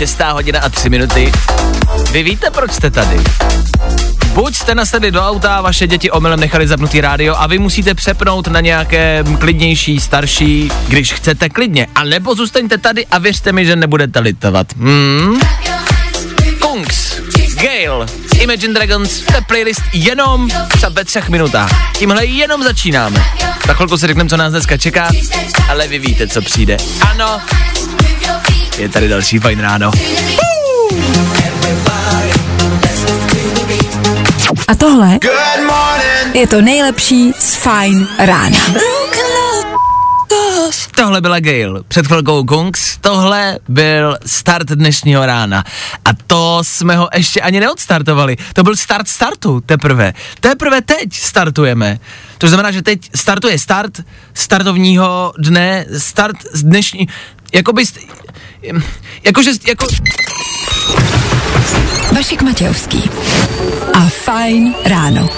Šestá hodina a tři minuty. Vy víte, proč jste tady? Buď jste nasedli do auta, vaše děti omylem nechali zapnutý rádio a vy musíte přepnout na nějaké klidnější, starší, když chcete klidně. A nebo zůstaňte tady a věřte mi, že nebudete litovat. Hmm? Kungs, Gale, Imagine Dragons, to je playlist jenom ve třech minutách. Tímhle jenom začínáme. Za chvilku si řekneme, co nás dneska čeká, ale vy víte, co přijde. Ano, je tady další fajn ráno. A tohle je to nejlepší z Fine rána. Tohle byla Gail, před chvilkou Kungs, tohle byl start dnešního rána. A to jsme ho ještě ani neodstartovali. To byl start startu teprve. Teprve teď startujeme. To znamená, že teď startuje start startovního dne, start z dnešní, jakoby, st- jakože, jako, Vašek Matějovský a Fajn ráno.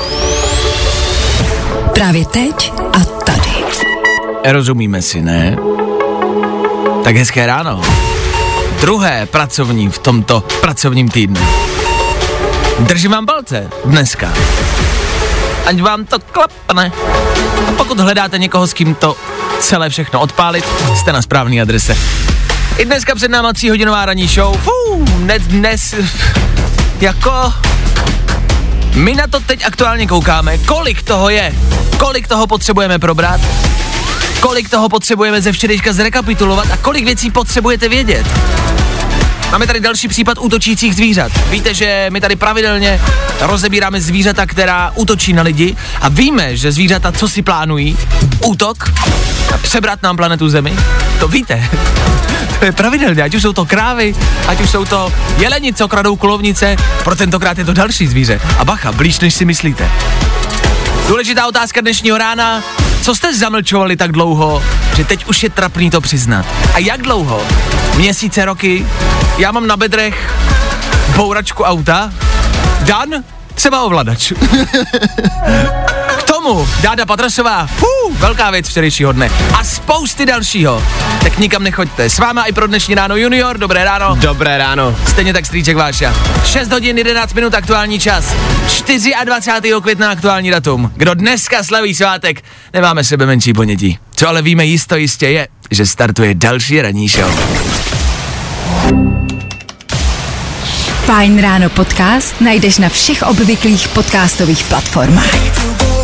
Právě teď a tady. rozumíme si, ne? Tak hezké ráno. Druhé pracovní v tomto pracovním týdnu. Držím vám palce dneska. Ať vám to klapne. A pokud hledáte někoho, s kým to celé všechno odpálit, jste na správné adrese. I dneska před náma tříhodinová ranní show. Fů, dnes, dnes, jako... My na to teď aktuálně koukáme, kolik toho je, kolik toho potřebujeme probrat, kolik toho potřebujeme ze včerejška zrekapitulovat a kolik věcí potřebujete vědět. Máme tady další případ útočících zvířat. Víte, že my tady pravidelně rozebíráme zvířata, která útočí na lidi a víme, že zvířata, co si plánují, útok a přebrat nám planetu Zemi, to víte. To je pravidelně, ať už jsou to krávy, ať už jsou to jeleni, co kradou kulovnice, pro tentokrát je to další zvíře. A bacha, blíž než si myslíte. Důležitá otázka dnešního rána. Co jste zamlčovali tak dlouho, že teď už je trapný to přiznat? A jak dlouho? Měsíce, roky? Já mám na bedrech bouračku auta. Dan? Třeba ovladač. K tomu Dáda Patrasová, fů, velká věc včerejšího dne. A spousty dalšího. Tak nikam nechoďte. S váma i pro dnešní ráno Junior, dobré ráno. Dobré ráno. Stejně tak strýček Váša. 6 hodin 11 minut aktuální čas. 24. května aktuální datum. Kdo dneska slaví svátek, nemáme sebe menší ponětí. Co ale víme jisto jistě je, že startuje další ranní show. Fajn ráno podcast najdeš na všech obvyklých podcastových platformách.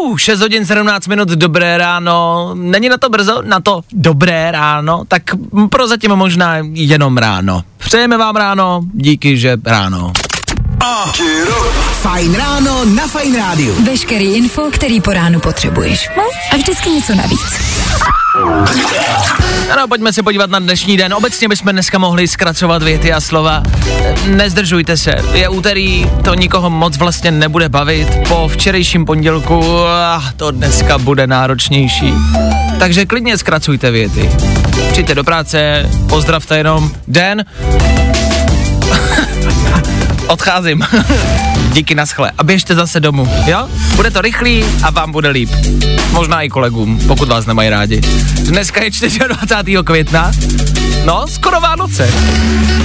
Uh, 6 hodin 17 minut, dobré ráno. Není na to brzo? Na to dobré ráno? Tak prozatím možná jenom ráno. Přejeme vám ráno, díky, že ráno. Fajn ráno na Fajn rádiu. Veškerý info, který po ránu potřebuješ. No? A vždycky něco navíc. Ano, pojďme se podívat na dnešní den. Obecně bychom dneska mohli zkracovat věty a slova. Nezdržujte se, je úterý, to nikoho moc vlastně nebude bavit. Po včerejším pondělku ah, to dneska bude náročnější. Takže klidně zkracujte věty. Přijďte do práce, pozdravte jenom den. Odcházím. Díky naschle. A běžte zase domů, jo? Bude to rychlý a vám bude líp. Možná i kolegům, pokud vás nemají rádi. Dneska je 24. května. No, skoro Vánoce.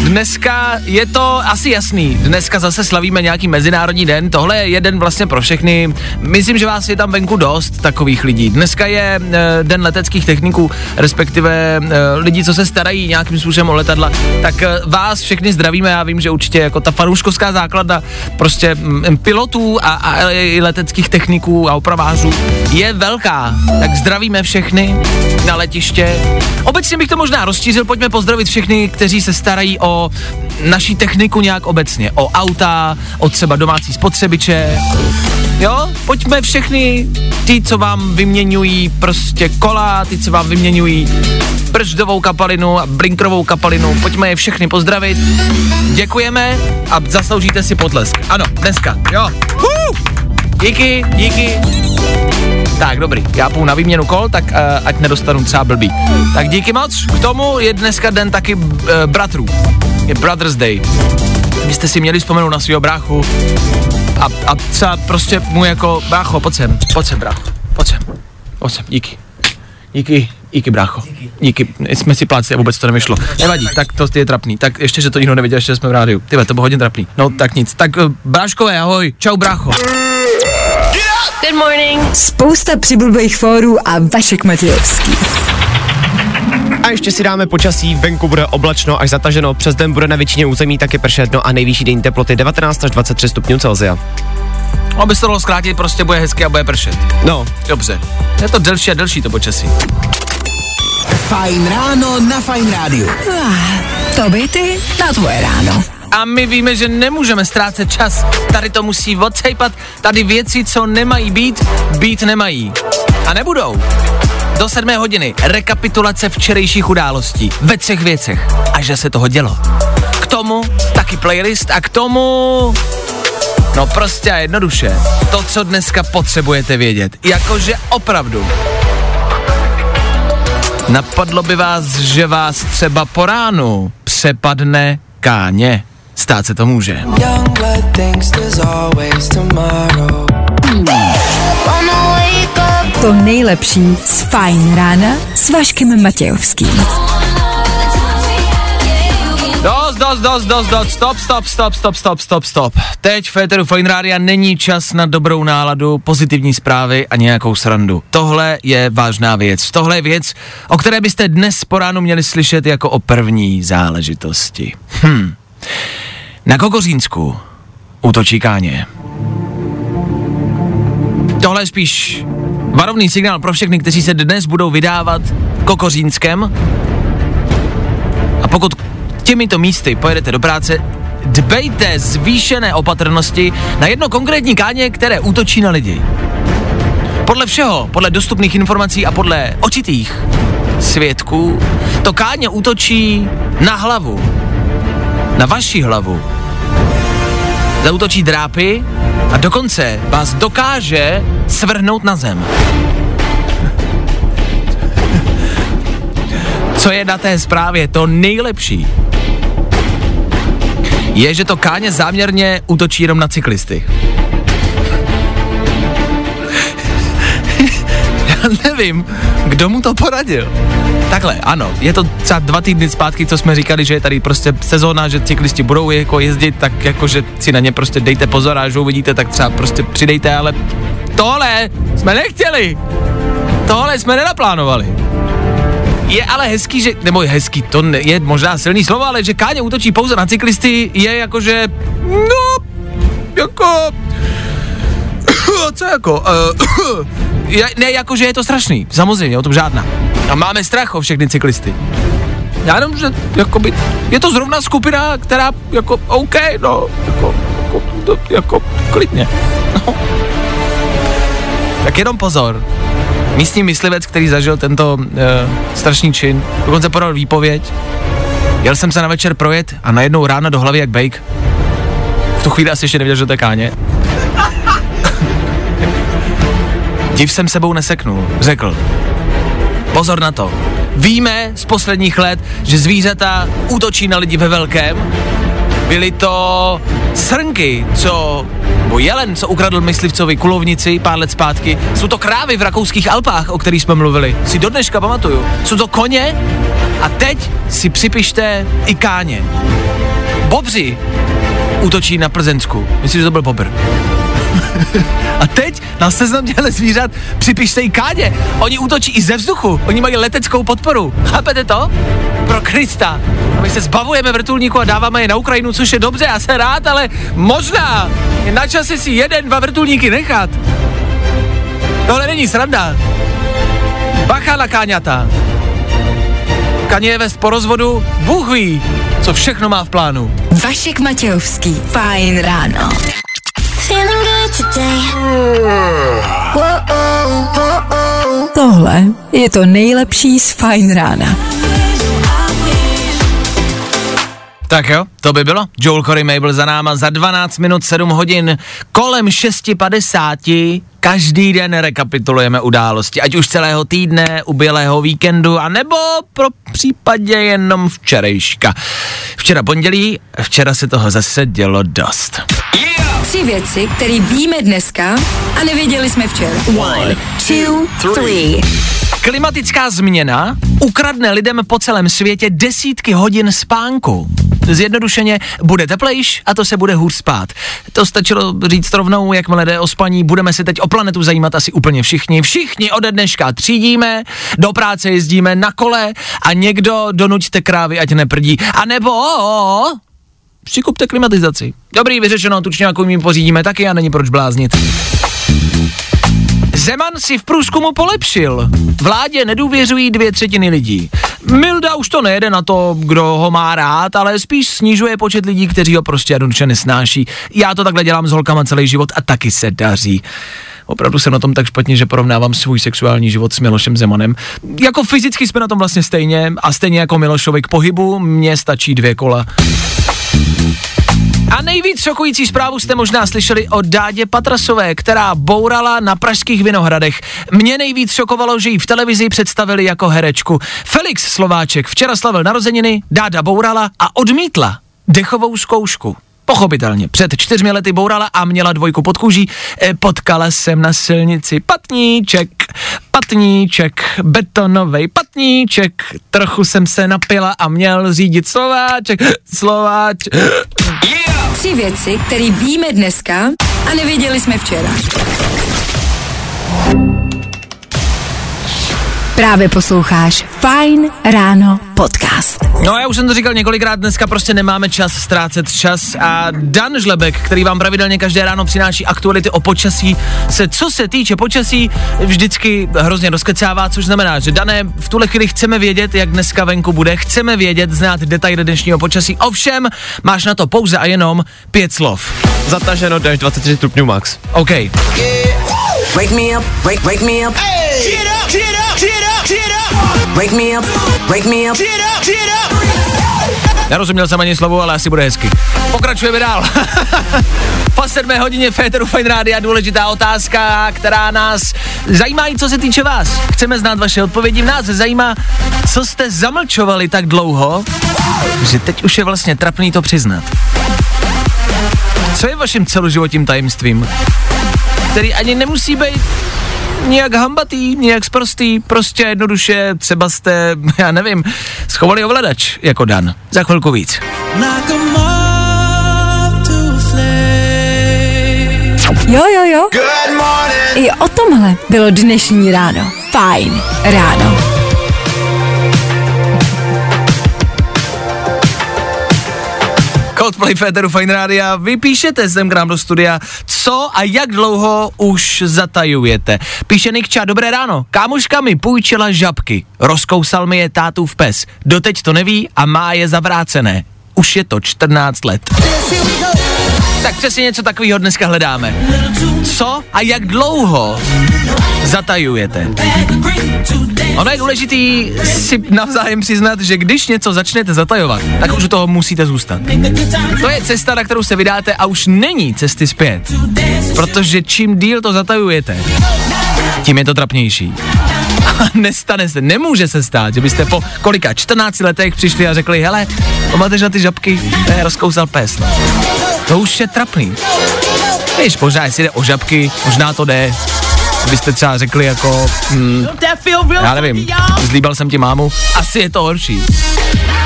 Dneska je to asi jasný. Dneska zase slavíme nějaký mezinárodní den. Tohle je jeden vlastně pro všechny. Myslím, že vás je tam venku dost takových lidí. Dneska je e, den leteckých techniků, respektive e, lidí, co se starají nějakým způsobem o letadla. Tak e, vás všechny zdravíme. Já vím, že určitě jako ta fanouškovská základna prostě pilotů a, a leteckých techniků a opravářů je velká. Tak zdravíme všechny na letiště. Obecně bych to možná rozšířil, pojďme pozdravit všechny, kteří se starají o naší techniku nějak obecně. O auta, o třeba domácí spotřebiče. Jo, pojďme všechny ty, co vám vyměňují prostě kola, ty, co vám vyměňují Brždovou kapalinu a Blinkrovou kapalinu. Pojďme je všechny pozdravit. Děkujeme a zasloužíte si potlesk. Ano, dneska, jo. Uh! Díky, díky. Tak, dobrý, já půjdu na výměnu kol, tak uh, ať nedostanu třeba blbý. Tak díky moc, k tomu je dneska den taky uh, bratrů. Je Brothers Day. Byste si měli vzpomenout na svého bráchu a, a třeba prostě mu jako, brácho, pojď sem, pojď sem, brácho, pojď sem, pojď sem, díky. Díky, díky brácho. Díky, jsme si pláci a vůbec to nevyšlo. Nevadí, tak to je trapný. Tak ještě, že to nikdo nevěděl, že jsme v rádiu. Ty to bylo hodně trapný. No tak nic. Tak uh, bráškové, ahoj. Čau brácho. Good morning. Spousta přibulbých fórů a Vašek Matějovský. A ještě si dáme počasí, venku bude oblačno až zataženo, přes den bude na většině území taky pršet, no a nejvyšší denní teploty 19 až 23 stupňů Celsia. Aby se to dalo zkrátit, prostě bude hezky a bude pršet. No, Dobře. Je to delší a delší to počasí. Fajn ráno na Fajn rádiu. To by ty na tvoje ráno. A my víme, že nemůžeme ztrácet čas. Tady to musí odsejpat. Tady věci, co nemají být, být nemají. A nebudou. Do sedmé hodiny rekapitulace včerejších událostí ve třech věcech. A že se toho dělo. K tomu taky playlist a k tomu... No prostě a jednoduše. To, co dneska potřebujete vědět. Jakože opravdu. Napadlo by vás, že vás třeba po ránu přepadne káně. Stát se to může. To nejlepší z Fajn rána s Vaškem Matějovským. Dost, dost, dost, dost, dost, stop, stop, stop, stop, stop, stop, stop. Teď v Féteru Fine Rádia není čas na dobrou náladu, pozitivní zprávy a nějakou srandu. Tohle je vážná věc. Tohle je věc, o které byste dnes po ránu měli slyšet jako o první záležitosti. Hm. Na Kokořínsku útočí káně. Tohle je spíš varovný signál pro všechny, kteří se dnes budou vydávat Kokořínskem. A pokud těmito místy pojedete do práce, dbejte zvýšené opatrnosti na jedno konkrétní káně, které útočí na lidi. Podle všeho, podle dostupných informací a podle očitých svědků, to káně útočí na hlavu. Na vaši hlavu. Zautočí drápy a dokonce vás dokáže svrhnout na zem. Co je na té zprávě to nejlepší, je, že to káně záměrně útočí jenom na cyklisty. Já nevím, kdo mu to poradil. Takhle, ano, je to třeba dva týdny zpátky, co jsme říkali, že je tady prostě sezóna, že cyklisti budou jako jezdit, tak jakože si na ně prostě dejte pozor a až uvidíte, tak třeba prostě přidejte, ale tohle jsme nechtěli. Tohle jsme nenaplánovali. Je ale hezký, že, nebo je hezký, to ne, je možná silný slovo, ale že Káně útočí pouze na cyklisty, je jakože, no, jako, co jako, uh, je, ne, jakože je to strašný, samozřejmě, o tom žádná. A máme strach o všechny cyklisty. Já jenom, že jakoby, je to zrovna skupina, která jako, OK, no, jako, jako, to, jako klidně. No. Tak jenom pozor. Místní myslivec, který zažil tento uh, strašný čin, dokonce podal výpověď. Jel jsem se na večer projet a najednou ráno do hlavy jak bake. V tu chvíli asi ještě nevěděl, že to je káně. Div jsem sebou neseknul, řekl. Pozor na to. Víme z posledních let, že zvířata útočí na lidi ve velkém. Byly to srnky, co nebo jelen, co ukradl myslivcovi kulovnici pár let zpátky. Jsou to krávy v rakouských Alpách, o kterých jsme mluvili. Si do dneška pamatuju. Jsou to koně a teď si připište i káně. Bobři útočí na Plzensku. Myslím, že to byl bobr. A teď na seznam těchto zvířat připište i káně. Oni útočí i ze vzduchu. Oni mají leteckou podporu. Chápete to? Pro Krista. My se zbavujeme vrtulníku a dáváme je na Ukrajinu, což je dobře, já jsem rád, ale možná je na čase si jeden, dva vrtulníky nechat. Tohle není sranda. Bacha na káňata. Kaně vést po rozvodu, Bůh ví, co všechno má v plánu. Vašek Matějovský. Fajn ráno. Tohle je to nejlepší z Fajn rána. Tak jo, to by bylo. Joel Corey Mabel za náma za 12 minut 7 hodin kolem 6.50 každý den rekapitulujeme události, ať už celého týdne, ubělého víkendu, anebo pro případě jenom včerejška. Včera pondělí, včera se toho zase dělo dost. Tři věci, které víme dneska a nevěděli jsme včera. One, two, three. Klimatická změna ukradne lidem po celém světě desítky hodin spánku. Zjednodušeně bude teplejš a to se bude hůř spát. To stačilo říct rovnou, jakmile jde o spaní, budeme se teď o planetu zajímat asi úplně všichni. Všichni ode dneška třídíme, do práce jezdíme na kole a někdo donuďte krávy, ať neprdí. A nebo přikupte klimatizaci. Dobrý, vyřešeno, tučňáku mi pořídíme taky a není proč bláznit. Zeman si v průzkumu polepšil. Vládě nedůvěřují dvě třetiny lidí. Milda už to nejede na to, kdo ho má rád, ale spíš snižuje počet lidí, kteří ho prostě jednoduše nesnáší. Já to takhle dělám s holkama celý život a taky se daří. Opravdu jsem na tom tak špatně, že porovnávám svůj sexuální život s Milošem Zemanem. Jako fyzicky jsme na tom vlastně stejně a stejně jako Milošovi k pohybu, mně stačí dvě kola. A nejvíc šokující zprávu jste možná slyšeli o Dádě Patrasové, která bourala na pražských Vinohradech. Mě nejvíc šokovalo, že ji v televizi představili jako herečku. Felix Slováček včera slavil narozeniny, Dáda bourala a odmítla dechovou zkoušku. Pochopitelně, před čtyřmi lety bourala a měla dvojku pod kůží. E, potkala jsem na silnici patníček, patníček, betonový patníček. Trochu jsem se napila a měl řídit Slováček, Slováč. Tři věci, které víme dneska a nevěděli jsme včera. Právě posloucháš Fine Ráno podcast. No já už jsem to říkal několikrát, dneska prostě nemáme čas ztrácet čas a Dan Žlebek, který vám pravidelně každé ráno přináší aktuality o počasí, se co se týče počasí vždycky hrozně rozkecává, což znamená, že Dané, v tuhle chvíli chceme vědět, jak dneska venku bude, chceme vědět, znát detaily dnešního počasí, ovšem máš na to pouze a jenom pět slov. Zataženo až 23 stupňů max. OK. Wake me up, wake, wake me up. Get Wake me up, wake me up. Get up, get up. Nerozuměl jsem ani slovo, ale asi bude hezky. Pokračujeme dál. po sedmé hodině Féteru Fine Rádia důležitá otázka, která nás zajímá i co se týče vás. Chceme znát vaše odpovědi. Nás zajímá, co jste zamlčovali tak dlouho, že teď už je vlastně trapný to přiznat. Co je vaším celoživotním tajemstvím? Který ani nemusí být nějak hambatý, nějak sprostý, prostě jednoduše třeba jste, já nevím, schovali ovladač jako Dan. Za chvilku víc. Jo, jo, jo. I o tomhle bylo dnešní ráno. Fajn ráno. Coldplay Féteru Fine Rádia, vy píšete sem k nám do studia, co a jak dlouho už zatajujete. Píše Nikča, dobré ráno, kámoška mi půjčila žabky, rozkousal mi je tátův pes, doteď to neví a má je zavrácené. Už je to 14 let. Tak přesně něco takového dneska hledáme. Co a jak dlouho zatajujete? Ono je důležitý si navzájem přiznat, že když něco začnete zatajovat, tak už u toho musíte zůstat. To je cesta, na kterou se vydáte a už není cesty zpět. Protože čím díl to zatajujete, tím je to trapnější. A nestane se, nemůže se stát, že byste po kolika 14 letech přišli a řekli, hele, pamatuješ na ty žabky? To je rozkousal pes. To už je trapný. Víš, pořád, jestli jde o žabky, možná to jde, byste třeba řekli jako, hmm, já nevím, zlíbal jsem ti mámu, asi je to horší.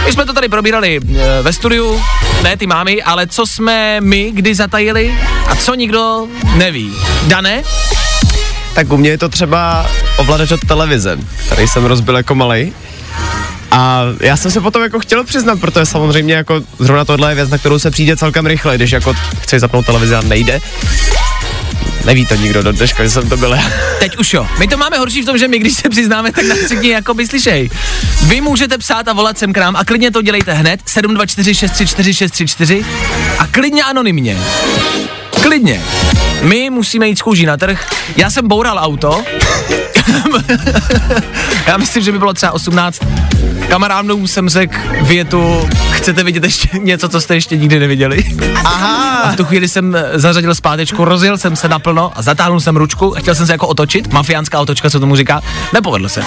My jsme to tady probírali e, ve studiu, ne ty mámy, ale co jsme my kdy zatajili a co nikdo neví. Dané? Tak u mě je to třeba ovladač od televize, který jsem rozbil jako malej. A já jsem se potom jako chtěl přiznat, protože samozřejmě jako zrovna tohle je věc, na kterou se přijde celkem rychle, když jako chceš zapnout televizi a nejde. Neví to nikdo do dneška, že jsem to byl. Teď už jo. My to máme horší v tom, že my, když se přiznáme, tak nás všichni jako by slyšej. Vy můžete psát a volat sem k nám a klidně to dělejte hned 724 634 634 a klidně anonymně. Klidně. My musíme jít z na trh. Já jsem boural auto. Já myslím, že by bylo třeba 18. Kamarádům jsem řekl větu, chcete vidět ještě něco, co jste ještě nikdy neviděli. Aha. A v tu chvíli jsem eh, zařadil zpátečku, rozjel jsem se naplno a zatáhnul jsem ručku a chtěl jsem se jako otočit, mafiánská otočka, co tomu říká. Nepovedlo se.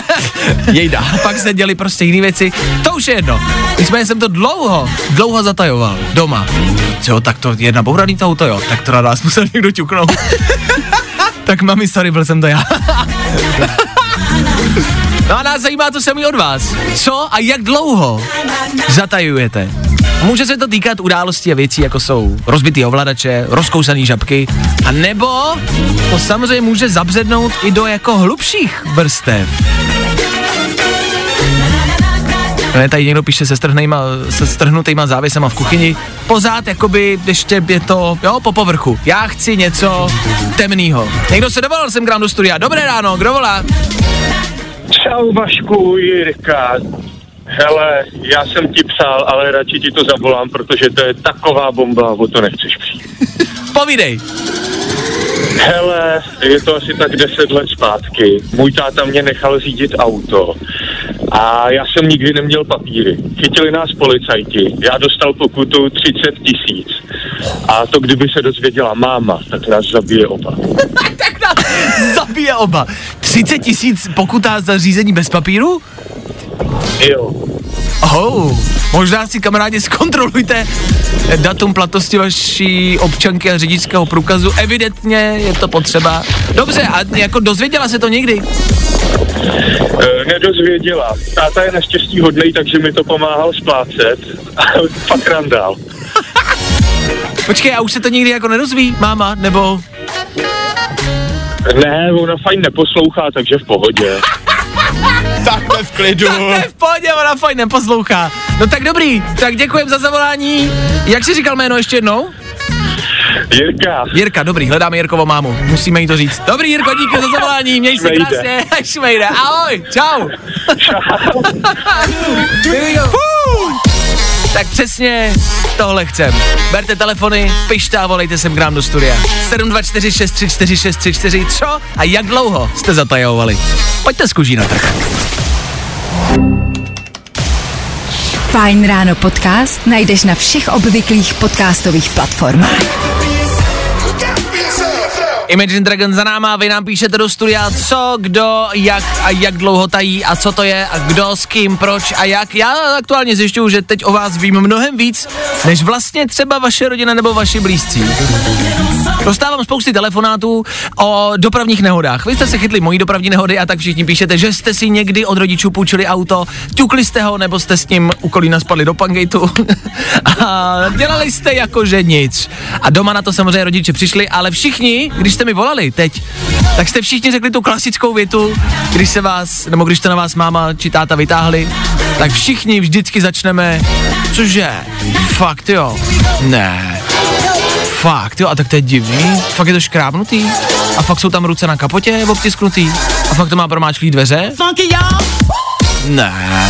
Jejda. Pak se děli prostě jiné věci. To už je jedno. Nicméně jsem to dlouho, dlouho zatajoval doma. Jo, tak to je nabouraný to auto, jo. Tak to na nás musel někdo ťuknout. tak mami, sorry, byl jsem to já. No a nás zajímá to samý od vás. Co a jak dlouho zatajujete? Může se to týkat událostí a věcí, jako jsou rozbitý ovladače, rozkousaný žabky, a nebo to samozřejmě může zabřednout i do jako hlubších vrstev. Ne, tady někdo píše se, strhnejma, se strhnutýma závěsama v kuchyni. Pořád jakoby ještě je to, jo, po povrchu. Já chci něco temného. Někdo se dovolal sem k nám do studia. Dobré ráno, kdo volá? Čau Vašku, Jirka. Hele, já jsem ti psal, ale radši ti to zavolám, protože to je taková bomba, o to nechceš přijít. Povídej. Hele, je to asi tak 10 let zpátky. Můj táta mě nechal řídit auto a já jsem nikdy neměl papíry. Chytili nás policajti, já dostal pokutu 30 tisíc. A to kdyby se dozvěděla máma, tak nás zabije oba. Tak nás zabije oba. 30 tisíc pokuta za řízení bez papíru? Jo. Oh, možná si kamarádi zkontrolujte datum platnosti vaší občanky a řidičského průkazu. Evidentně je to potřeba. Dobře, a jako dozvěděla se to někdy? E, nedozvěděla. Táta je naštěstí hodnej, takže mi to pomáhal splácet. Fakt randál. Počkej, a už se to nikdy jako nedozví, máma, nebo... Ne, ona fajn neposlouchá, takže v pohodě. Takhle v klidu. To je v pohodě, ona fajn neposlouchá. No tak dobrý, tak děkujem za zavolání. Jak jsi říkal jméno ještě jednou? Jirka, Jirka, dobrý, hledáme Jirkovo mámu, musíme jí to říct. Dobrý Jirko, díky za zavolání, měj se krásně, šmejde, ahoj, čau. Fuh. Tak přesně tohle chcem. Berte telefony, pište a volejte sem k nám do studia. 724 634 634 Co a jak dlouho jste zatajovali? Pojďte z kuží na trh. Fajn ráno podcast najdeš na všech obvyklých podcastových platformách. Imagine Dragon za náma, vy nám píšete do studia, co, kdo, jak a jak dlouho tají a co to je a kdo, s kým, proč a jak. Já aktuálně zjišťuju, že teď o vás vím mnohem víc, než vlastně třeba vaše rodina nebo vaši blízcí. Dostávám spousty telefonátů o dopravních nehodách. Vy jste se chytli mojí dopravní nehody a tak všichni píšete, že jste si někdy od rodičů půjčili auto, ťukli jste ho nebo jste s ním u kolína spadli do pangejtu a dělali jste jako že nic. A doma na to samozřejmě rodiče přišli, ale všichni, když jste mi volali teď, tak jste všichni řekli tu klasickou větu, když se vás, nebo když to na vás máma či táta vytáhli, tak všichni vždycky začneme, cože, fakt jo, ne, Fakt, jo, a tak to je divný. Fakt je to škrábnutý. A fakt jsou tam ruce na kapotě obtisknutý. A fakt to má promáčklý dveře. Ne.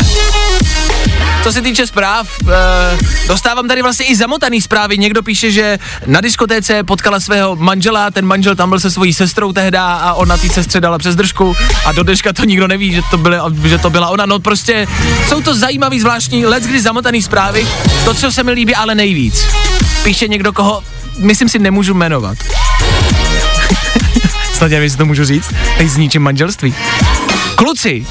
Co se týče zpráv, e, dostávám tady vlastně i zamotaný zprávy. Někdo píše, že na diskotéce potkala svého manžela, ten manžel tam byl se svojí sestrou tehda a ona té sestře dala přes držku a do dneška to nikdo neví, že to, byla, že to byla ona. No prostě jsou to zajímavý, zvláštní, let kdy zamotaný zprávy. To, co se mi líbí, ale nejvíc. Píše někdo, koho, myslím si, nemůžu jmenovat. Snad já to můžu říct. Teď zničím manželství. Kluci,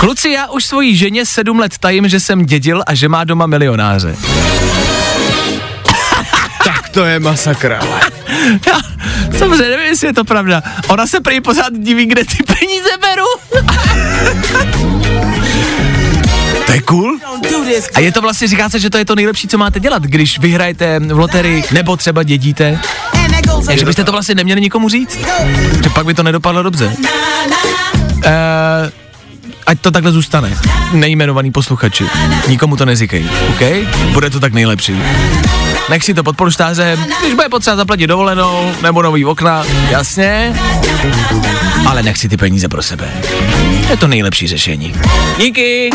Kluci, já už svojí ženě sedm let tajím, že jsem dědil a že má doma milionáře. Tak to je masakra. Já samozřejmě nevím, jestli je to pravda. Ona se prý pořád diví, kde ty peníze beru. To je cool. A je to vlastně, říká se, že to je to nejlepší, co máte dělat, když vyhrajete v loterii nebo třeba dědíte. Takže byste to vlastně neměli nikomu říct. Že pak by to nedopadlo dobře. Uh, ať to takhle zůstane. Nejmenovaný posluchači. Nikomu to neříkej, OK? Bude to tak nejlepší. Nech si to pod polštářem, když bude potřeba zaplatit dovolenou nebo nový okna, jasně, ale nech si ty peníze pro sebe. Je to nejlepší řešení. Díky!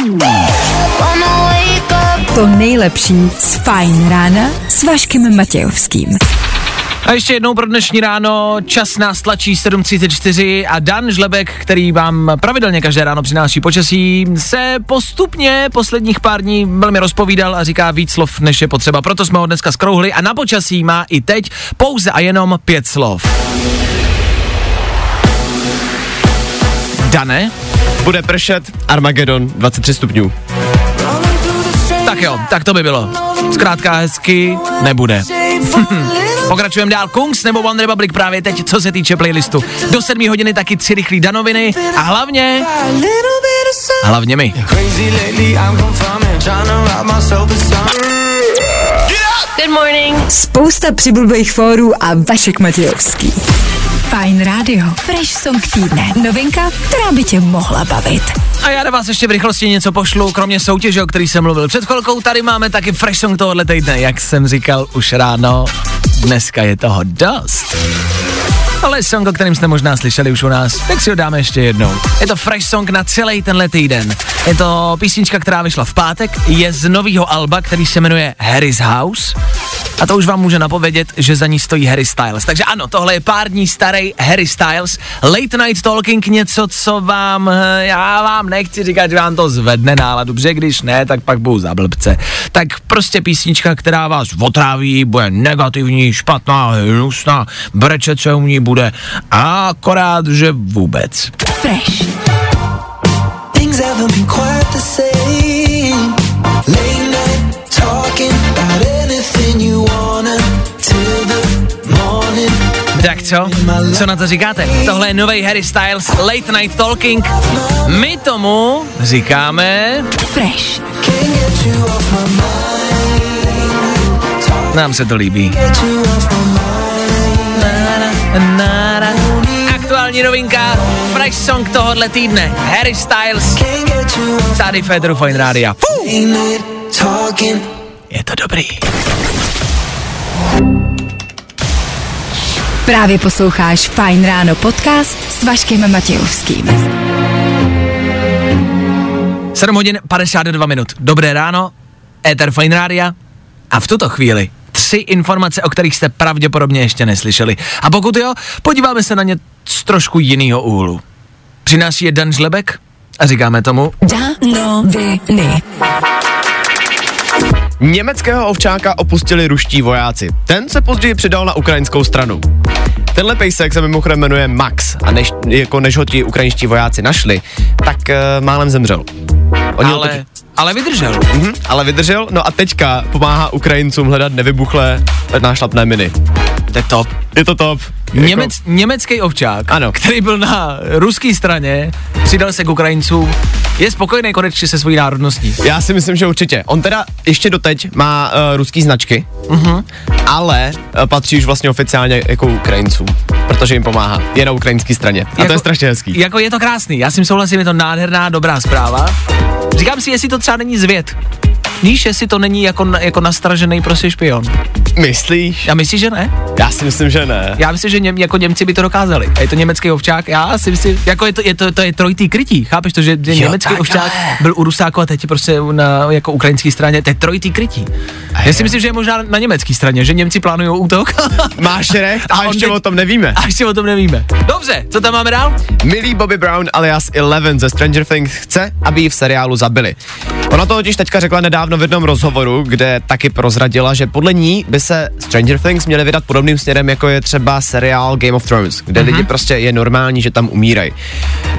To nejlepší z Fajn rána s Vaškem Matějovským. A ještě jednou pro dnešní ráno, čas nás tlačí 7.34 a Dan Žlebek, který vám pravidelně každé ráno přináší počasí, se postupně posledních pár dní velmi rozpovídal a říká víc slov, než je potřeba. Proto jsme ho dneska skrouhli a na počasí má i teď pouze a jenom pět slov. Dane, Bude pršet Armageddon 23 stupňů. tak jo, tak to by bylo. Zkrátka hezky nebude. Pokračujeme dál. Kungs nebo One Republic právě teď, co se týče playlistu. Do 7 hodiny taky tři rychlý danoviny a hlavně, hlavně my. Good morning. Spousta přibulbých fórů a Vašek Matějovský. Fajn rádio. Fresh song týdne. Novinka, která by tě mohla bavit. A já na vás ještě v rychlosti něco pošlu, kromě soutěže, o který jsem mluvil před chvilkou, tady máme taky fresh song tohohle týdne, jak jsem říkal už ráno, dneska je toho dost. Ale song, o kterém jste možná slyšeli už u nás, tak si ho dáme ještě jednou. Je to fresh song na celý tenhle týden. Je to písnička, která vyšla v pátek, je z nového alba, který se jmenuje Harry's House. A to už vám může napovědět, že za ní stojí Harry Styles. Takže ano, tohle je pár dní starý Harry Styles. Late Night Talking, něco, co vám, eh, já vám nechci říkat, že vám to zvedne náladu, protože když ne, tak pak budu za blbce. Tak prostě písnička, která vás otráví, bude negativní, špatná, hnusná, brečet se u ní bude, a akorát, že vůbec. Fresh. Things haven't been quite the same. Co? Co na to říkáte? Tohle je nový Harry Styles Late Night Talking. My tomu říkáme... Fresh. Nám se to líbí. Aktuální novinka, fresh song tohohle týdne. Harry Styles, tady Federu Fine Rádia. Fuh, je to dobrý. Právě posloucháš Fajn ráno podcast s Vaškem Matějovským. 7 hodin 52 minut. Dobré ráno, Ether Fine Rádia. A v tuto chvíli tři informace, o kterých jste pravděpodobně ještě neslyšeli. A pokud jo, podíváme se na ně z trošku jiného úhlu. Přináší je Dan Žlebek a říkáme tomu Danoviny. Německého ovčáka opustili ruští vojáci. Ten se později přidal na ukrajinskou stranu. Tenhle pejsek se mimochodem jmenuje Max a než, jako než ho ti ukrajinští vojáci našli, tak uh, málem zemřel. Oni ale, totiž- ale vydržel. Mhm, ale vydržel, no a teďka pomáhá Ukrajincům hledat nevybuchlé nášlapné miny. To je top. Je to top. Němec, německý ovčák, Ano. který byl na ruské straně, přidal se k Ukrajincům, je spokojený konečně se svojí národností. Já si myslím, že určitě. On teda ještě doteď má uh, ruský značky, uh-huh. ale uh, patří už vlastně oficiálně jako Ukrajincům, protože jim pomáhá. Je na ukrajinské straně. A to je strašně hezký. Jako je to krásný, já s tím souhlasím, je to nádherná, dobrá zpráva. Říkám si, jestli to třeba není zvěd. Víš, jestli to není jako, jako nastražený prostě špion. Myslíš? Já myslím, že ne. Já si myslím, že ne. Já myslím, že něm, jako Němci by to dokázali. A je to německý ovčák, já si myslím, jako je to, je to, to je trojitý krytí, chápeš to, že, že Jo, německý takhle. ovčák byl u Rusáku a teď je prostě na jako ukrajinské straně, to je trojitý krytí. Já si myslím, že je možná na německé straně, že Němci plánují útok. Máš recht, a on ještě teď- o tom nevíme. A ještě o tom nevíme. Dobře, co tam máme dál? Milý Bobby Brown alias Eleven ze Stranger Things chce, aby ji v seriálu zabili. Ona to totiž teďka řekla nedávno v jednom rozhovoru, kde taky prozradila, že podle ní by se Stranger Things měly vydat podobným směrem, jako je třeba seriál Game of Thrones, kde Mhm. lidi prostě je normální, že tam umírají.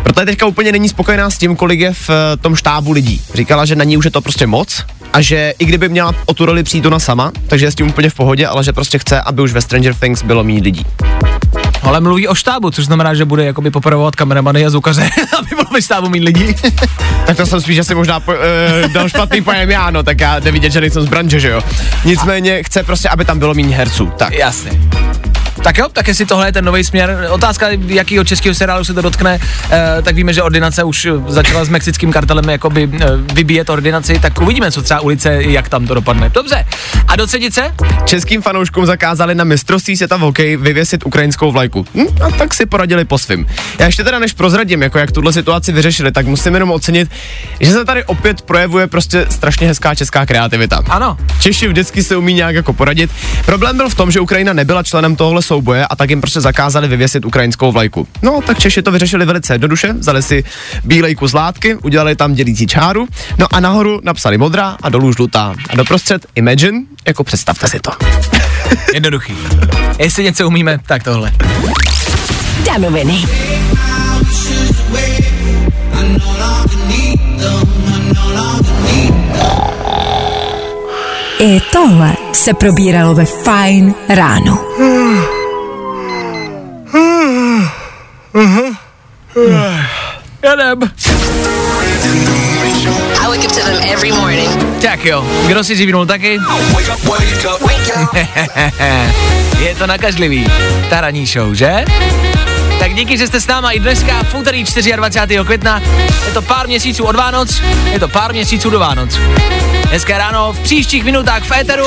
Proto je teďka úplně není spokojená s tím, kolik je v eh, tom štábu lidí. Říkala, že na ní už je to prostě moc a že i kdyby měla o tu roli přijít ona sama, takže je s tím úplně v pohodě, ale že prostě chce, aby už ve Stranger Things bylo méně lidí. Ale mluví o štábu, což znamená, že bude jakoby popravovat kameramany a zvukaře, aby bylo ve štábu mít lidí. Tak to jsem spíš asi možná po, uh, dal špatný pojem já, no, tak já nevidět, že nejsem z branže, že jo. Nicméně chce prostě, aby tam bylo méně herců. Tak. Jasně. Tak jo, tak jestli tohle je ten nový směr. Otázka, jakýho českého seriálu se to dotkne, eh, tak víme, že ordinace už začala s mexickým kartelem jakoby eh, vybíjet ordinaci, tak uvidíme, co třeba ulice, jak tam to dopadne. Dobře. A do třetice? Českým fanouškům zakázali na mistrovství světa v hokeji vyvěsit ukrajinskou vlajku. Hm, a tak si poradili po svým. Já ještě teda než prozradím, jako jak tuhle situaci vyřešili, tak musím jenom ocenit, že se tady opět projevuje prostě strašně hezká česká kreativita. Ano. Češi vždycky se umí nějak jako poradit. Problém byl v tom, že Ukrajina nebyla členem tohohle souboje a tak jim prostě zakázali vyvěsit ukrajinskou vlajku. No, tak Češi to vyřešili velice jednoduše, vzali si bílej kus látky, udělali tam dělící čáru, no a nahoru napsali modrá a dolů žlutá. A doprostřed Imagine, jako představte si to. Jednoduchý. Jestli něco umíme, tak tohle. Danoviny. I tohle se probíralo ve Fine ráno. Jedem. I wake up to them every morning. Tak jo, kdo si zivnul taky? je to nakažlivý. Ta ranní show, že? Tak díky, že jste s náma i dneska, v úterý 24. května. Je to pár měsíců od Vánoc, je to pár měsíců do Vánoc. Hezké ráno, v příštích minutách v éteru.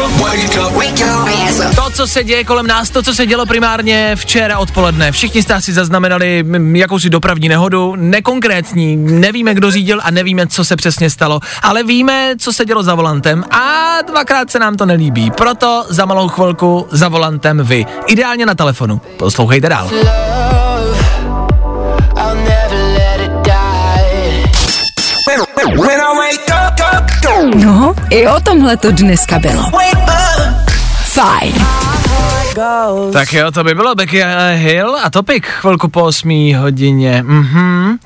To, co se děje kolem nás, to, co se dělo primárně včera odpoledne. Všichni jste asi zaznamenali jakousi dopravní nehodu, nekonkrétní, nevíme, kdo řídil a nevíme, co se přesně stalo, ale víme, co se dělo za volantem a dvakrát se nám to nelíbí. Proto za malou chvilku za volantem vy. Ideálně na telefonu. Poslouchejte dál. No, i o tomhle to dneska bylo. Fajn. Tak jo, to by bylo Becky Hill a Topik chvilku po 8 hodině. Mhm.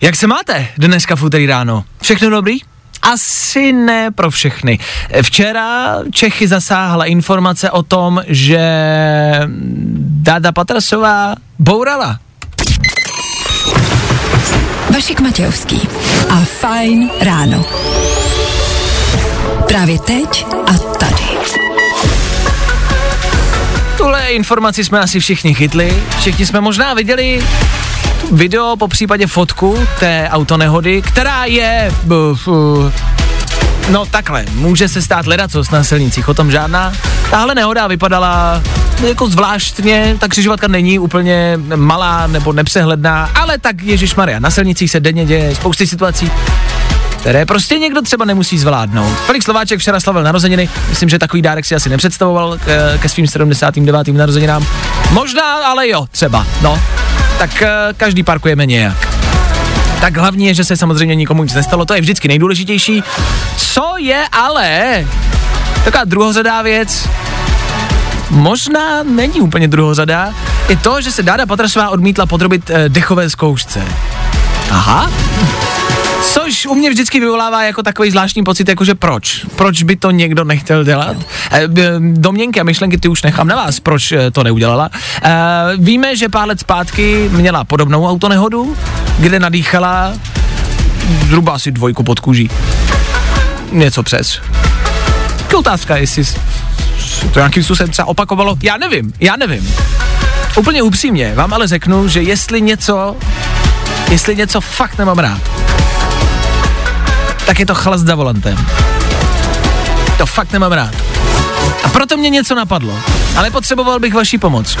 Jak se máte dneska v úterý ráno? Všechno dobrý? Asi ne pro všechny. Včera Čechy zasáhla informace o tom, že Dada Patrasová bourala. Vašik Matějovský a Fajn ráno. Právě teď a tady. Tuhle informaci jsme asi všichni chytli, všichni jsme možná viděli video, po případě fotku té autonehody, která je... Uh, no takhle, může se stát ledacos na silnicích, o tom žádná. Tahle nehoda vypadala jako zvláštně, ta křižovatka není úplně malá nebo nepřehledná, ale tak Ježíš Maria, na silnicích se denně děje spousty situací, které prostě někdo třeba nemusí zvládnout. Felix Slováček včera slavil narozeniny, myslím, že takový dárek si asi nepředstavoval ke, ke svým 79. narozeninám. Možná, ale jo, třeba, no. Tak eh, každý parkujeme nějak. Tak hlavní je, že se samozřejmě nikomu nic nestalo, to je vždycky nejdůležitější. Co je ale taková druhořadá věc, možná není úplně druhořadá, je to, že se Dáda Patrasová odmítla podrobit eh, dechové zkoušce. Aha. Což u mě vždycky vyvolává jako takový zvláštní pocit, jakože proč? Proč by to někdo nechtěl dělat? E, domněnky a myšlenky ty už nechám na vás, proč eh, to neudělala. E, víme, že pár let zpátky měla podobnou autonehodu, kde nadýchala zhruba asi dvojku pod kůží. Něco přes. Tak otázka, jestli to nějakým způsobem třeba opakovalo, já nevím, já nevím. Úplně upřímně vám ale řeknu, že jestli něco, jestli něco fakt nemám rád, tak je to chlast za volantem. To fakt nemám rád. A proto mě něco napadlo, ale potřeboval bych vaši pomoc.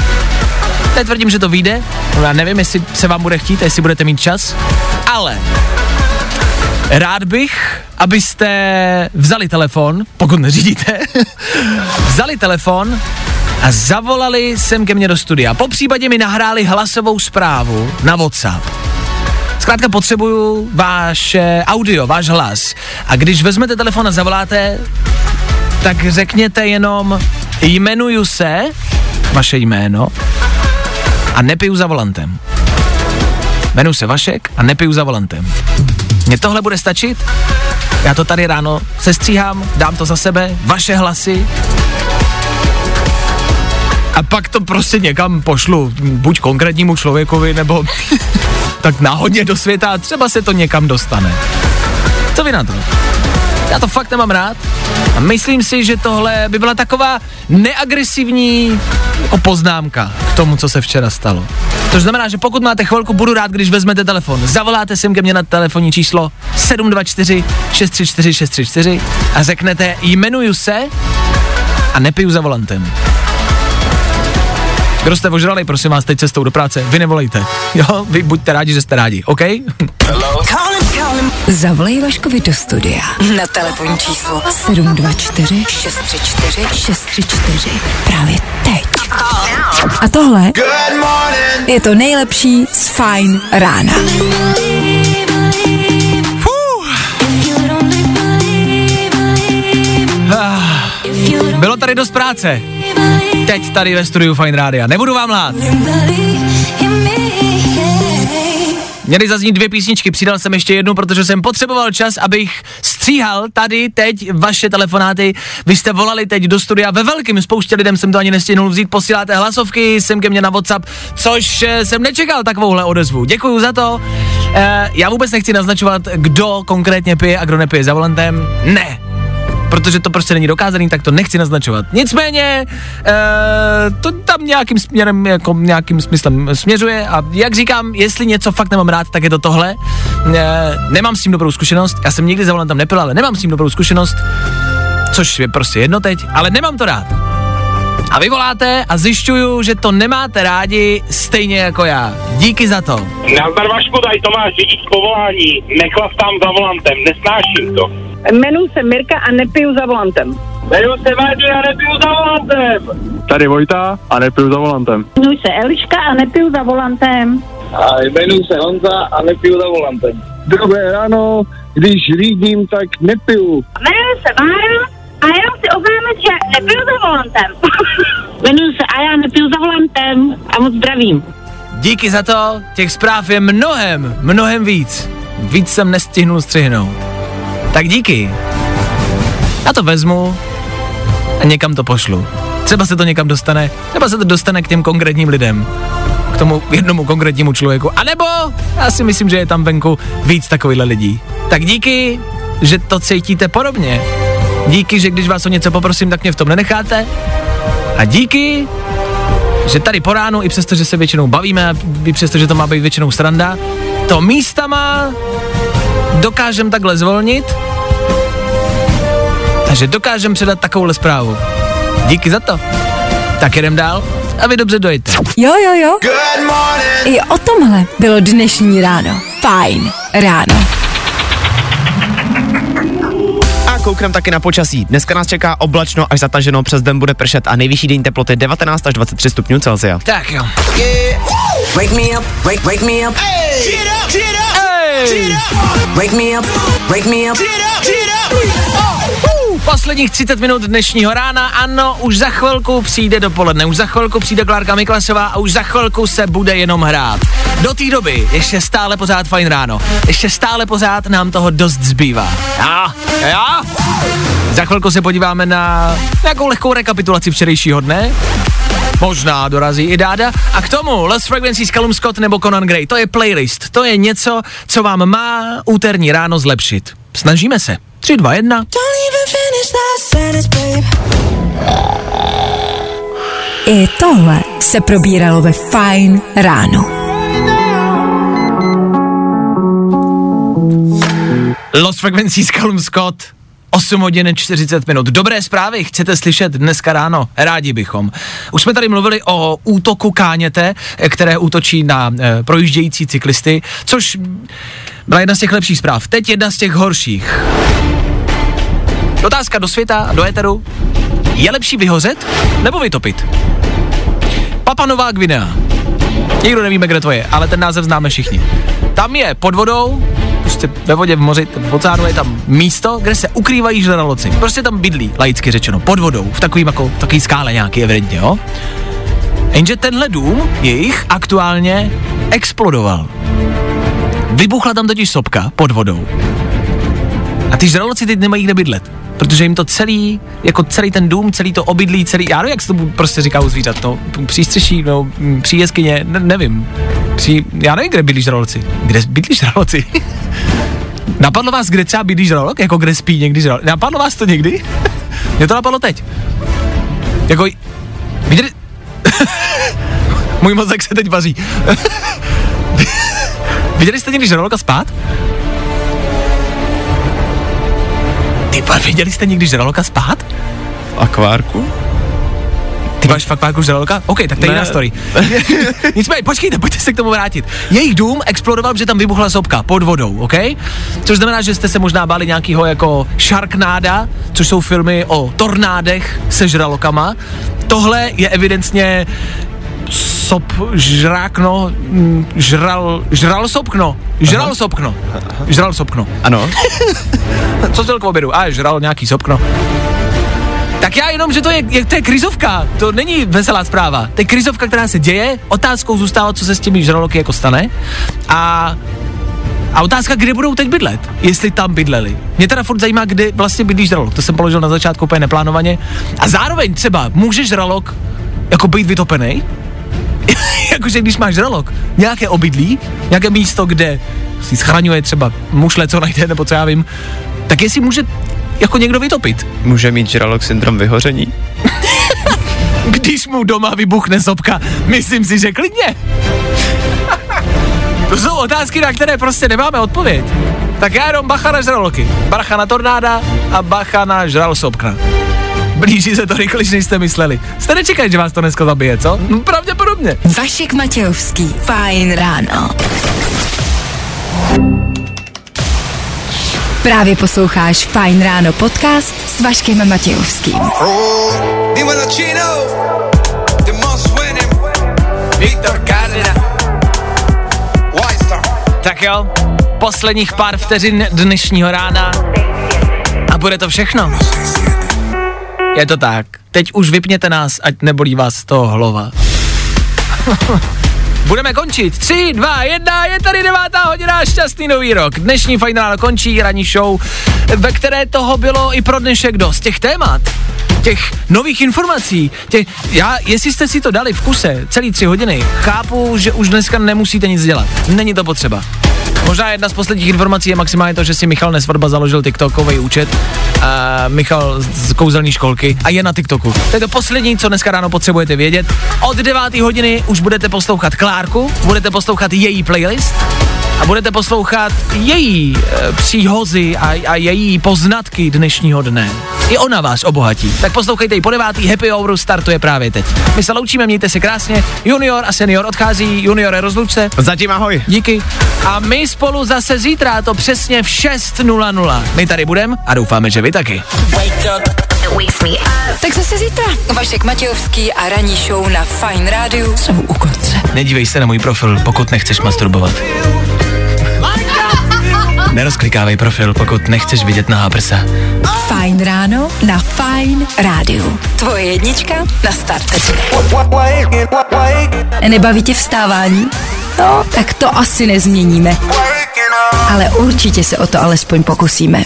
Netvrdím, že to vyjde, já nevím, jestli se vám bude chtít, jestli budete mít čas, ale rád bych, abyste vzali telefon, pokud neřídíte, vzali telefon a zavolali sem ke mně do studia. Po případě mi nahráli hlasovou zprávu na WhatsApp. Zkrátka potřebuju váš audio, váš hlas. A když vezmete telefon a zavoláte, tak řekněte jenom jmenuju se, vaše jméno, a nepiju za volantem. Jmenuji se Vašek a nepiju za volantem. Mně tohle bude stačit? Já to tady ráno sestříhám, dám to za sebe, vaše hlasy, a pak to prostě někam pošlu, buď konkrétnímu člověkovi, nebo tak náhodně do světa a třeba se to někam dostane. Co vy na to? Já to fakt nemám rád. A myslím si, že tohle by byla taková neagresivní jako poznámka k tomu, co se včera stalo. To znamená, že pokud máte chvilku, budu rád, když vezmete telefon. Zavoláte sem ke mně na telefonní číslo 724 634 634 a řeknete jmenuju se a nepiju za volantem. Kdo jste ožrali, prosím vás, teď cestou do práce, vy nevolejte. Jo, vy buďte rádi, že jste rádi, OK? Zavolej Vaškovi do studia na telefonní číslo 724 634 634 právě teď. A tohle je to nejlepší z Fine rána. Bylo tady dost práce. Teď tady ve studiu Fine Rádia. Nebudu vám lát. Měly zaznít dvě písničky, přidal jsem ještě jednu, protože jsem potřeboval čas, abych stříhal tady teď vaše telefonáty. Vy jste volali teď do studia ve velkým, spoustě lidem jsem to ani nestihnul vzít, posíláte hlasovky sem ke mně na WhatsApp, což eh, jsem nečekal takovouhle odezvu. Děkuji za to. E, já vůbec nechci naznačovat, kdo konkrétně pije a kdo nepije za volantem. Ne, protože to prostě není dokázaný, tak to nechci naznačovat. Nicméně, e, to tam nějakým směrem, jako nějakým smyslem směřuje a jak říkám, jestli něco fakt nemám rád, tak je to tohle. E, nemám s tím dobrou zkušenost, já jsem nikdy za volantem nepil, ale nemám s tím dobrou zkušenost, což je prostě jedno teď, ale nemám to rád. A vy voláte a zjišťuju, že to nemáte rádi stejně jako já. Díky za to. Nazdar Vašku, tady Tomáš, řidič povolání. Nechlastám za volantem, nesnáším to. Jmenuji se Mirka a nepiju za volantem. Jmenuji se Váďu, já nepiju za volantem. Tady Vojta a nepiju za volantem. Jmenuji se Eliška a nepiju za volantem. A jmenuji se Honza a nepiju za volantem. Dobré ráno, když řídím, tak nepiju. Jmenuji se Mára a jenom si oznámit, že nepiju za volantem. Jmenuji se a já nepiju za volantem a moc zdravím. Díky za to, těch zpráv je mnohem, mnohem víc. Víc jsem nestihnul střihnout. Tak díky. Já to vezmu a někam to pošlu. Třeba se to někam dostane, třeba se to dostane k těm konkrétním lidem. K tomu jednomu konkrétnímu člověku. A nebo já si myslím, že je tam venku víc takovýchhle lidí. Tak díky, že to cítíte podobně. Díky, že když vás o něco poprosím, tak mě v tom nenecháte. A díky, že tady po ránu, i přesto, že se většinou bavíme, i přesto, že to má být většinou sranda, to místama dokážem takhle zvolnit, takže dokážem předat takovouhle zprávu. Díky za to. Tak jedem dál a vy dobře dojete. Jo, jo, jo. I o tomhle bylo dnešní ráno. Fajn ráno. A kouknem taky na počasí. Dneska nás čeká oblačno až zataženo, přes den bude pršet a nejvyšší denní teploty 19 až 23 stupňů Celsia. Tak jo. Wake me up, wake, wake me up. Hey! Wake me up, wake me up. Posledních 30 minut dnešního rána, ano, už za chvilku přijde dopoledne, už za chvilku přijde Klárka Miklasová a už za chvilku se bude jenom hrát. Do té doby ještě stále pořád fajn ráno, ještě stále pořád nám toho dost zbývá. Já, já. Za chvilku se podíváme na nějakou lehkou rekapitulaci včerejšího dne, Možná dorazí i Dáda. A k tomu Lost Frequencies, Callum Scott nebo Conan Gray. To je playlist. To je něco, co vám má úterní ráno zlepšit. Snažíme se. 3, 2, 1. I tohle se probíralo ve Fajn ráno. Lost Frequencies, Callum Scott. 8 hodin 40 minut. Dobré zprávy chcete slyšet dneska ráno? Rádi bychom. Už jsme tady mluvili o útoku Káněte, které útočí na e, projíždějící cyklisty, což byla jedna z těch lepších zpráv. Teď jedna z těch horších. Otázka do světa, do éteru. Je lepší vyhořet nebo vytopit? Papa Nová Gvinea. Nikdo nevíme, kde to je, ale ten název známe všichni. Tam je pod vodou, prostě ve vodě, v moři, v oceánu je tam místo, kde se ukrývají žraloci. Prostě tam bydlí, laicky řečeno, pod vodou, v takovým jako, v takový skále nějaký evidentně, jo. Jenže tenhle dům jejich aktuálně explodoval. Vybuchla tam totiž sopka pod vodou. A ty žraloci teď nemají kde bydlet. Protože jim to celý, jako celý ten dům, celý to obydlí, celý, já nevím, jak se to prostě říká u zvířat, no, přístřeší, no, příjeskyně, ne, nevím. Při, já nevím, kde bydlí žraloci. Kde bydlí žraloci? Napadlo vás, kde třeba bydlí žralok? Jako kde spí někdy žralok? Napadlo vás to někdy? Mě to napadlo teď. Jako, viděli... Můj mozek se teď vaří. Viděli jste někdy žraloka spát? Ty viděli jste někdy žraloka spát? V akvárku? Ty máš fakt váku žraloka? OK, tak to je jiná story. Nicméně, počkejte, pojďte se k tomu vrátit. Jejich dům explodoval, že tam vybuchla sopka pod vodou, OK? Což znamená, že jste se možná báli nějakého jako Sharknáda, což jsou filmy o tornádech se žralokama. Tohle je evidentně sop, žrákno, mm, žral, žral sopkno, žral sopkno, žral sopkno. Ano. Co jsi k obědu? A, žral nějaký sopkno. Tak já jenom, že to je, je, to je krizovka, to není veselá zpráva. To je krizovka, která se děje, otázkou zůstává, co se s těmi žraloky jako stane. A a otázka, kde budou teď bydlet, jestli tam bydleli. Mě teda furt zajímá, kde vlastně bydlí žralok, to jsem položil na začátku úplně neplánovaně. A zároveň třeba může žralok jako být vytopený, jakože když máš žralok, nějaké obydlí, nějaké místo, kde si schraňuje třeba mušle, co najde, nebo co já vím, tak jestli může jako někdo vytopit. Může mít žralok syndrom vyhoření? Když mu doma vybuchne sopka, myslím si, že klidně. to jsou otázky, na které prostě nemáme odpověď. Tak já jenom bacha na žraloky, bacha na tornáda a bacha na žral sopka. Blíží se to rychleji, než jste mysleli. Jste nečekali, že vás to dneska zabije, co? No, pravděpodobně. Vašek Matějovský. Fajn ráno. Právě posloucháš Fajn ráno podcast s Vaškem Matějovským. Tak jo, posledních pár vteřin dnešního rána a bude to všechno. Je to tak. Teď už vypněte nás, ať nebolí vás toho hlava. Budeme končit. 3, 2, 1, je tady devátá hodina, šťastný nový rok. Dnešní ráno končí, ranní show, ve které toho bylo i pro dnešek dost. Těch témat, těch nových informací, těch, já, jestli jste si to dali v kuse celý tři hodiny, chápu, že už dneska nemusíte nic dělat. Není to potřeba. Možná jedna z posledních informací je maximálně to, že si Michal Nesvadba založil TikTokový účet. Uh, Michal z kouzelní školky a je na TikToku. To je to poslední, co dneska ráno potřebujete vědět. Od 9 hodiny už budete poslouchat Klárku, budete poslouchat její playlist a budete poslouchat její e, příhozy a, a její poznatky dnešního dne. I ona vás obohatí. Tak poslouchejte ji po devátý, Happy Hour startuje právě teď. My se loučíme, mějte se krásně. Junior a senior odchází, junior rozlučce. Zatím ahoj. Díky. A my spolu zase zítra, to přesně v 6.00. My tady budeme a doufáme, že vy taky. Tak zase zítra. Vašek Matějovský a ranní show na Fajn rádiu jsou u konce. Nedívej se na můj profil, pokud nechceš masturbovat. Nerozklikávej profil, pokud nechceš vidět na prsa. Fajn ráno na Fajn rádiu. Tvoje jednička na start. Nebaví tě vstávání? No, tak to asi nezměníme. Ale určitě se o to alespoň pokusíme.